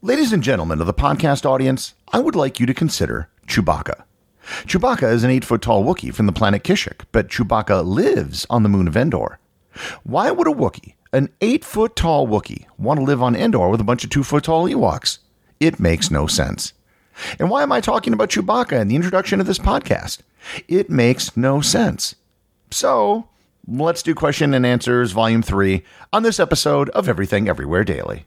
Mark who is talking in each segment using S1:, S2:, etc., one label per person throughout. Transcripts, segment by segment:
S1: Ladies and gentlemen of the podcast audience, I would like you to consider Chewbacca. Chewbacca is an 8 foot tall Wookiee from the planet Kashyyyk, but Chewbacca lives on the moon of Endor. Why would a Wookiee, an 8 foot tall Wookiee, want to live on Endor with a bunch of 2 foot tall Ewoks? It makes no sense. And why am I talking about Chewbacca in the introduction of this podcast? It makes no sense. So, let's do question and answers volume 3 on this episode of Everything Everywhere Daily.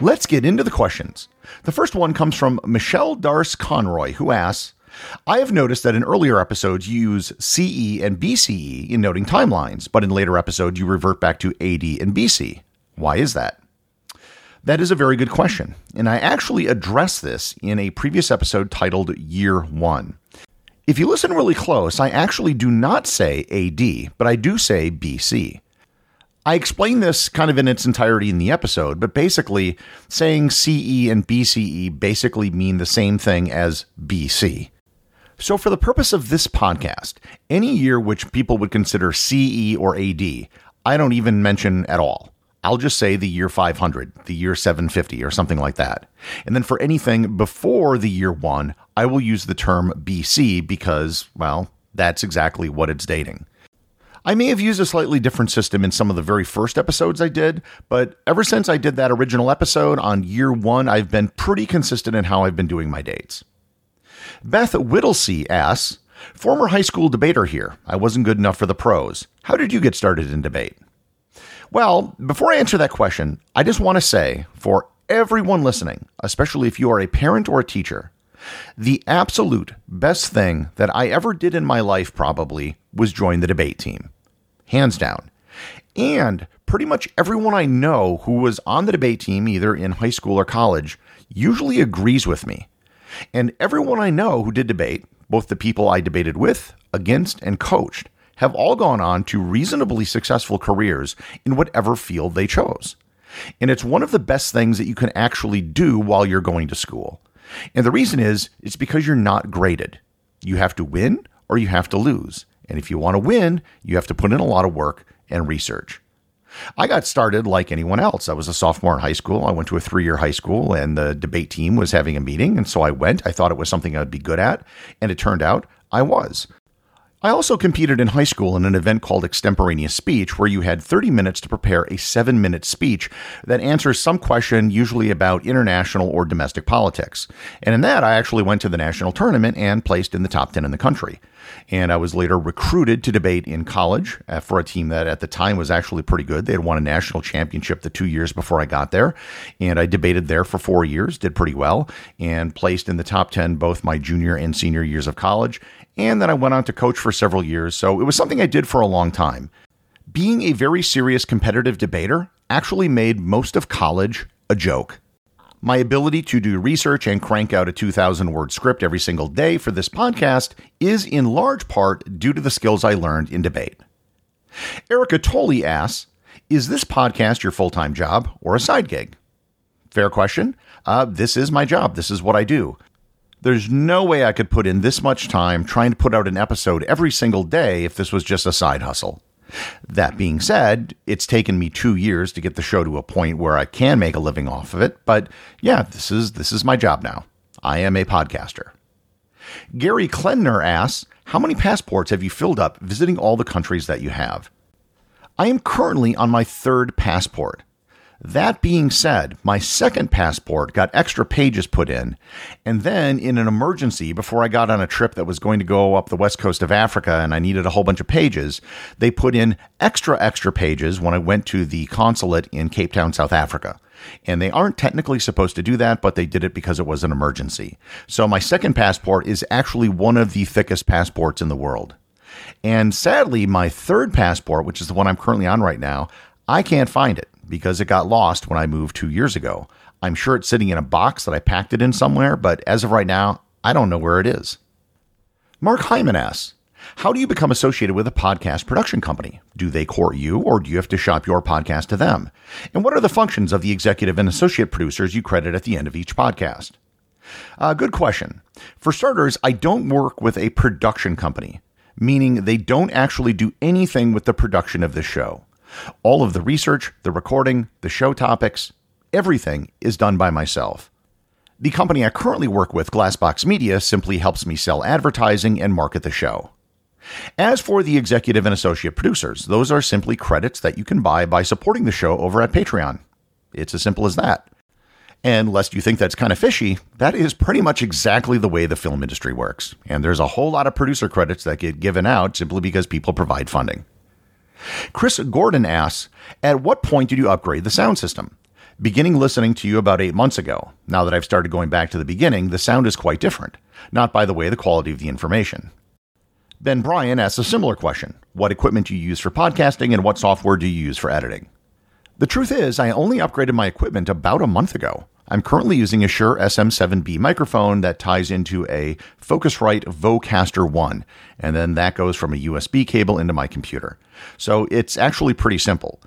S1: Let's get into the questions. The first one comes from Michelle Darce Conroy, who asks, I have noticed that in earlier episodes you use CE and BCE in noting timelines, but in later episodes you revert back to AD and BC. Why is that? That is a very good question, and I actually addressed this in a previous episode titled Year One. If you listen really close, I actually do not say AD, but I do say BC. I explain this kind of in its entirety in the episode, but basically, saying CE and BCE basically mean the same thing as BC. So, for the purpose of this podcast, any year which people would consider CE or AD, I don't even mention at all. I'll just say the year 500, the year 750, or something like that. And then for anything before the year one, I will use the term BC because, well, that's exactly what it's dating. I may have used a slightly different system in some of the very first episodes I did, but ever since I did that original episode on year one, I've been pretty consistent in how I've been doing my dates. Beth Whittlesey asks, Former high school debater here. I wasn't good enough for the pros. How did you get started in debate? Well, before I answer that question, I just want to say for everyone listening, especially if you are a parent or a teacher, the absolute best thing that I ever did in my life probably was join the debate team. Hands down. And pretty much everyone I know who was on the debate team, either in high school or college, usually agrees with me. And everyone I know who did debate, both the people I debated with, against, and coached, have all gone on to reasonably successful careers in whatever field they chose. And it's one of the best things that you can actually do while you're going to school. And the reason is it's because you're not graded. You have to win or you have to lose. And if you want to win, you have to put in a lot of work and research. I got started like anyone else. I was a sophomore in high school. I went to a three year high school, and the debate team was having a meeting. And so I went. I thought it was something I'd be good at. And it turned out I was. I also competed in high school in an event called Extemporaneous Speech, where you had 30 minutes to prepare a seven minute speech that answers some question, usually about international or domestic politics. And in that, I actually went to the national tournament and placed in the top 10 in the country. And I was later recruited to debate in college uh, for a team that at the time was actually pretty good. They had won a national championship the two years before I got there. And I debated there for four years, did pretty well, and placed in the top 10 both my junior and senior years of college and then I went on to coach for several years, so it was something I did for a long time. Being a very serious competitive debater actually made most of college a joke. My ability to do research and crank out a 2,000 word script every single day for this podcast is in large part due to the skills I learned in debate. Erica Tolley asks Is this podcast your full time job or a side gig? Fair question. Uh, this is my job. This is what I do. There's no way I could put in this much time trying to put out an episode every single day if this was just a side hustle. That being said, it's taken me 2 years to get the show to a point where I can make a living off of it, but yeah, this is this is my job now. I am a podcaster. Gary Klenner asks, "How many passports have you filled up visiting all the countries that you have?" I am currently on my third passport. That being said, my second passport got extra pages put in, and then in an emergency, before I got on a trip that was going to go up the west coast of Africa and I needed a whole bunch of pages, they put in extra, extra pages when I went to the consulate in Cape Town, South Africa. And they aren't technically supposed to do that, but they did it because it was an emergency. So my second passport is actually one of the thickest passports in the world. And sadly, my third passport, which is the one I'm currently on right now, I can't find it because it got lost when I moved two years ago. I'm sure it's sitting in a box that I packed it in somewhere, but as of right now, I don't know where it is. Mark Hyman asks, how do you become associated with a podcast production company? Do they court you, or do you have to shop your podcast to them? And what are the functions of the executive and associate producers you credit at the end of each podcast? Uh, good question. For starters, I don't work with a production company, meaning they don't actually do anything with the production of the show. All of the research, the recording, the show topics, everything is done by myself. The company I currently work with, Glassbox Media, simply helps me sell advertising and market the show. As for the executive and associate producers, those are simply credits that you can buy by supporting the show over at Patreon. It's as simple as that. And lest you think that's kind of fishy, that is pretty much exactly the way the film industry works. And there's a whole lot of producer credits that get given out simply because people provide funding. Chris Gordon asks, At what point did you upgrade the sound system? Beginning listening to you about eight months ago. Now that I've started going back to the beginning, the sound is quite different. Not by the way, the quality of the information. Ben Bryan asks a similar question What equipment do you use for podcasting and what software do you use for editing? The truth is, I only upgraded my equipment about a month ago. I'm currently using a Shure SM7B microphone that ties into a Focusrite Vocaster 1, and then that goes from a USB cable into my computer. So it's actually pretty simple.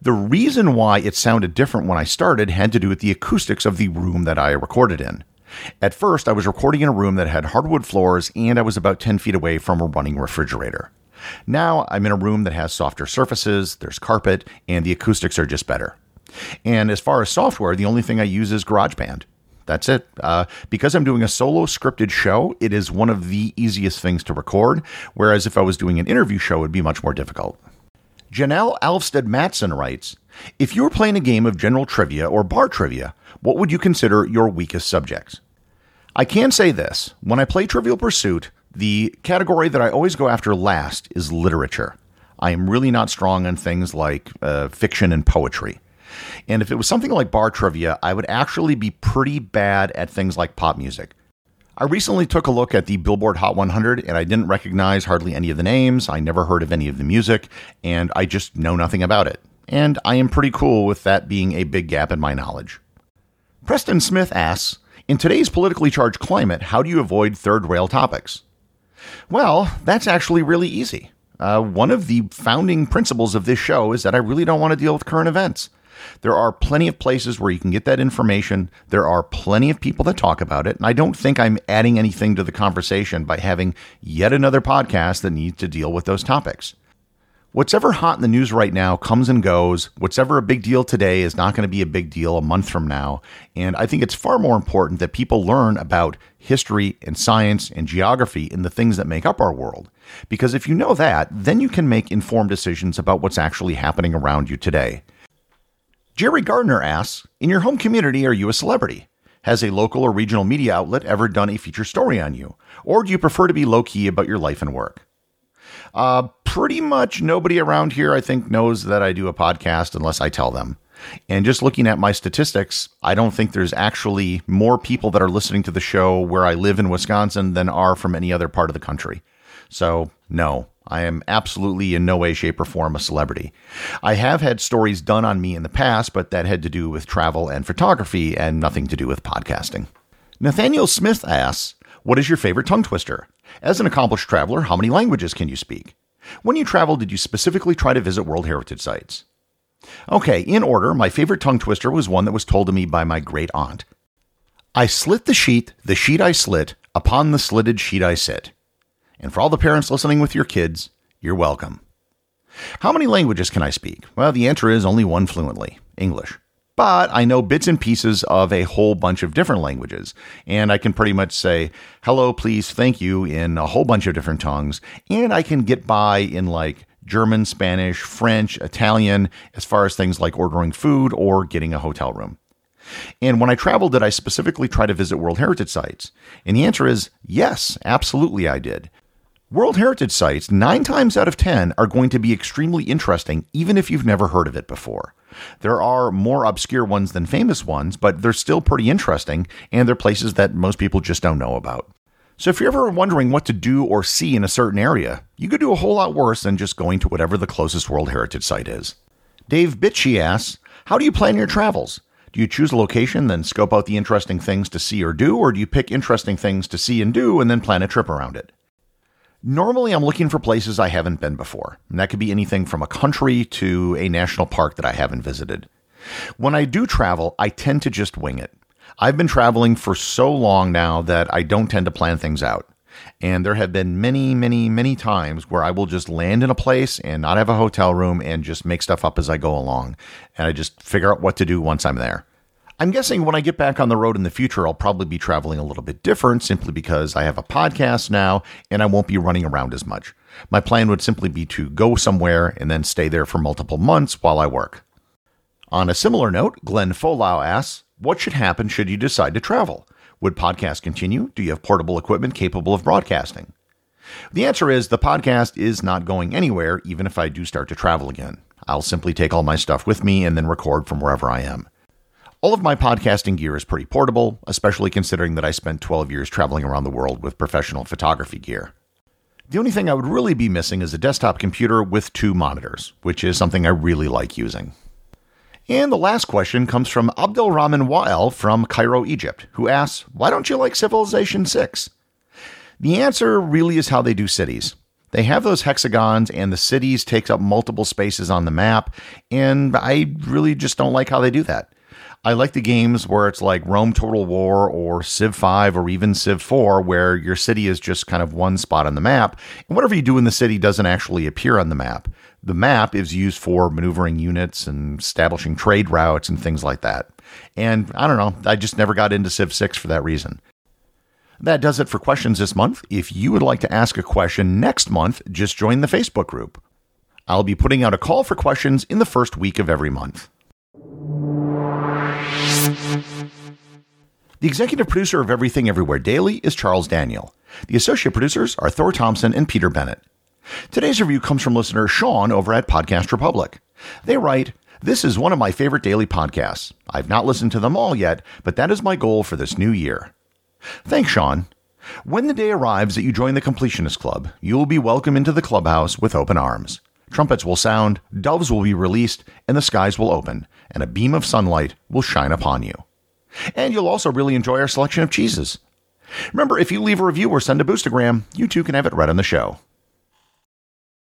S1: The reason why it sounded different when I started had to do with the acoustics of the room that I recorded in. At first, I was recording in a room that had hardwood floors and I was about 10 feet away from a running refrigerator. Now I'm in a room that has softer surfaces, there's carpet, and the acoustics are just better. And as far as software, the only thing I use is GarageBand. That's it. Uh, because I'm doing a solo scripted show, it is one of the easiest things to record, whereas if I was doing an interview show, it would be much more difficult. Janelle Alvstead Matson writes If you were playing a game of general trivia or bar trivia, what would you consider your weakest subjects? I can say this when I play Trivial Pursuit, the category that I always go after last is literature. I am really not strong on things like uh, fiction and poetry. And if it was something like bar trivia, I would actually be pretty bad at things like pop music. I recently took a look at the Billboard Hot 100 and I didn't recognize hardly any of the names. I never heard of any of the music, and I just know nothing about it. And I am pretty cool with that being a big gap in my knowledge. Preston Smith asks In today's politically charged climate, how do you avoid third rail topics? Well, that's actually really easy. Uh, one of the founding principles of this show is that I really don't want to deal with current events. There are plenty of places where you can get that information. There are plenty of people that talk about it. And I don't think I'm adding anything to the conversation by having yet another podcast that needs to deal with those topics. What's ever hot in the news right now comes and goes. What's ever a big deal today is not going to be a big deal a month from now. And I think it's far more important that people learn about history and science and geography and the things that make up our world. Because if you know that, then you can make informed decisions about what's actually happening around you today. Jerry Gardner asks In your home community, are you a celebrity? Has a local or regional media outlet ever done a feature story on you? Or do you prefer to be low key about your life and work? Uh, pretty much nobody around here, I think, knows that I do a podcast unless I tell them. And just looking at my statistics, I don't think there's actually more people that are listening to the show where I live in Wisconsin than are from any other part of the country. So, no, I am absolutely in no way, shape, or form a celebrity. I have had stories done on me in the past, but that had to do with travel and photography and nothing to do with podcasting. Nathaniel Smith asks, What is your favorite tongue twister? As an accomplished traveler, how many languages can you speak? When you traveled, did you specifically try to visit World Heritage Sites? Okay, in order, my favorite tongue twister was one that was told to me by my great aunt. I slit the sheet, the sheet I slit, upon the slitted sheet I sit. And for all the parents listening with your kids, you're welcome. How many languages can I speak? Well, the answer is only one fluently English but I know bits and pieces of a whole bunch of different languages. And I can pretty much say, hello, please, thank you in a whole bunch of different tongues. And I can get by in like German, Spanish, French, Italian, as far as things like ordering food or getting a hotel room. And when I traveled, did I specifically try to visit World Heritage Sites? And the answer is yes, absolutely I did. World Heritage Sites, nine times out of ten, are going to be extremely interesting, even if you've never heard of it before. There are more obscure ones than famous ones, but they're still pretty interesting, and they're places that most people just don't know about. So if you're ever wondering what to do or see in a certain area, you could do a whole lot worse than just going to whatever the closest World Heritage Site is. Dave Bitchy asks, How do you plan your travels? Do you choose a location, then scope out the interesting things to see or do, or do you pick interesting things to see and do and then plan a trip around it? Normally, I'm looking for places I haven't been before. And that could be anything from a country to a national park that I haven't visited. When I do travel, I tend to just wing it. I've been traveling for so long now that I don't tend to plan things out. And there have been many, many, many times where I will just land in a place and not have a hotel room and just make stuff up as I go along. And I just figure out what to do once I'm there. I'm guessing when I get back on the road in the future, I'll probably be traveling a little bit different simply because I have a podcast now and I won't be running around as much. My plan would simply be to go somewhere and then stay there for multiple months while I work. On a similar note, Glenn Folau asks, What should happen should you decide to travel? Would podcasts continue? Do you have portable equipment capable of broadcasting? The answer is the podcast is not going anywhere, even if I do start to travel again. I'll simply take all my stuff with me and then record from wherever I am. All of my podcasting gear is pretty portable, especially considering that I spent 12 years traveling around the world with professional photography gear. The only thing I would really be missing is a desktop computer with two monitors, which is something I really like using. And the last question comes from Abdel Rahman Wael from Cairo, Egypt, who asks, Why don't you like Civilization 6? The answer really is how they do cities. They have those hexagons, and the cities takes up multiple spaces on the map, and I really just don't like how they do that. I like the games where it's like Rome Total War or Civ 5 or even Civ 4, where your city is just kind of one spot on the map. And whatever you do in the city doesn't actually appear on the map. The map is used for maneuvering units and establishing trade routes and things like that. And I don't know, I just never got into Civ 6 for that reason. That does it for questions this month. If you would like to ask a question next month, just join the Facebook group. I'll be putting out a call for questions in the first week of every month. The executive producer of Everything Everywhere Daily is Charles Daniel. The associate producers are Thor Thompson and Peter Bennett. Today's review comes from listener Sean over at Podcast Republic. They write, This is one of my favorite daily podcasts. I've not listened to them all yet, but that is my goal for this new year. Thanks, Sean. When the day arrives that you join the Completionist Club, you will be welcomed into the clubhouse with open arms. Trumpets will sound, doves will be released, and the skies will open, and a beam of sunlight will shine upon you. And you'll also really enjoy our selection of cheeses. Remember, if you leave a review or send a boostagram, you too can have it read on the show.